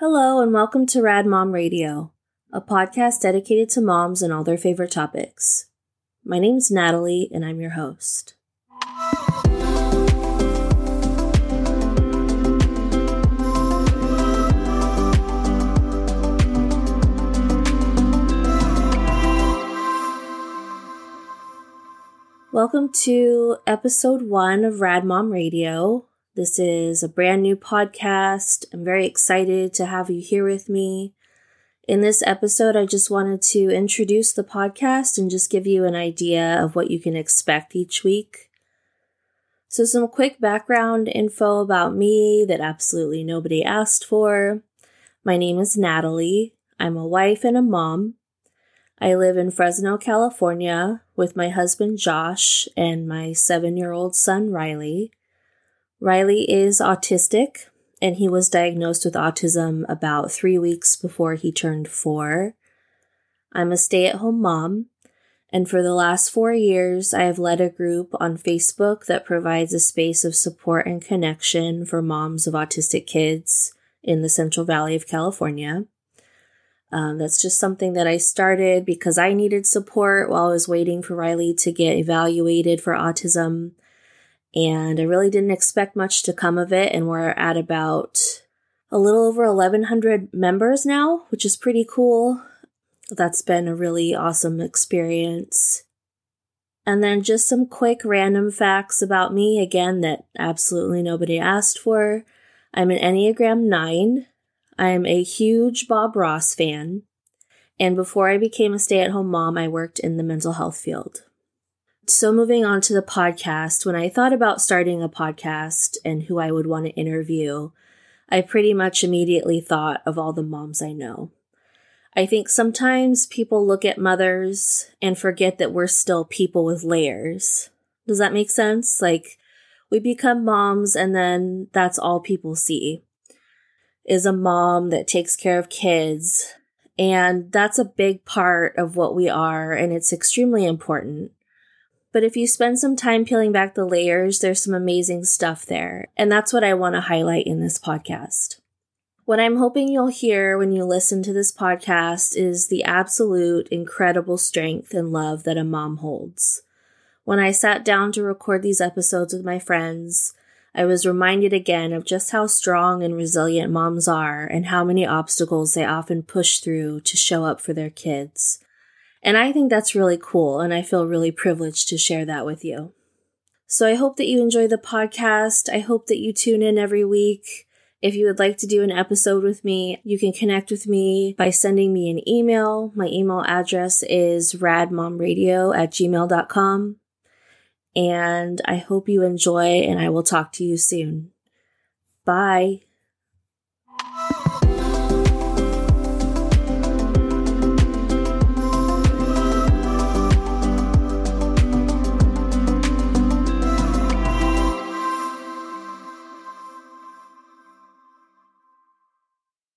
Hello, and welcome to Rad Mom Radio, a podcast dedicated to moms and all their favorite topics. My name's Natalie, and I'm your host. Welcome to episode one of Rad Mom Radio. This is a brand new podcast. I'm very excited to have you here with me. In this episode, I just wanted to introduce the podcast and just give you an idea of what you can expect each week. So, some quick background info about me that absolutely nobody asked for. My name is Natalie. I'm a wife and a mom. I live in Fresno, California with my husband Josh and my seven year old son Riley. Riley is autistic and he was diagnosed with autism about three weeks before he turned four. I'm a stay at home mom, and for the last four years, I have led a group on Facebook that provides a space of support and connection for moms of autistic kids in the Central Valley of California. Um, that's just something that I started because I needed support while I was waiting for Riley to get evaluated for autism. And I really didn't expect much to come of it. And we're at about a little over 1,100 members now, which is pretty cool. That's been a really awesome experience. And then just some quick random facts about me, again, that absolutely nobody asked for. I'm an Enneagram 9. I'm a huge Bob Ross fan. And before I became a stay at home mom, I worked in the mental health field. So, moving on to the podcast, when I thought about starting a podcast and who I would want to interview, I pretty much immediately thought of all the moms I know. I think sometimes people look at mothers and forget that we're still people with layers. Does that make sense? Like, we become moms and then that's all people see is a mom that takes care of kids. And that's a big part of what we are, and it's extremely important. But if you spend some time peeling back the layers, there's some amazing stuff there. And that's what I want to highlight in this podcast. What I'm hoping you'll hear when you listen to this podcast is the absolute incredible strength and love that a mom holds. When I sat down to record these episodes with my friends, I was reminded again of just how strong and resilient moms are and how many obstacles they often push through to show up for their kids. And I think that's really cool, and I feel really privileged to share that with you. So I hope that you enjoy the podcast. I hope that you tune in every week. If you would like to do an episode with me, you can connect with me by sending me an email. My email address is radmomradio at gmail.com. And I hope you enjoy, and I will talk to you soon. Bye.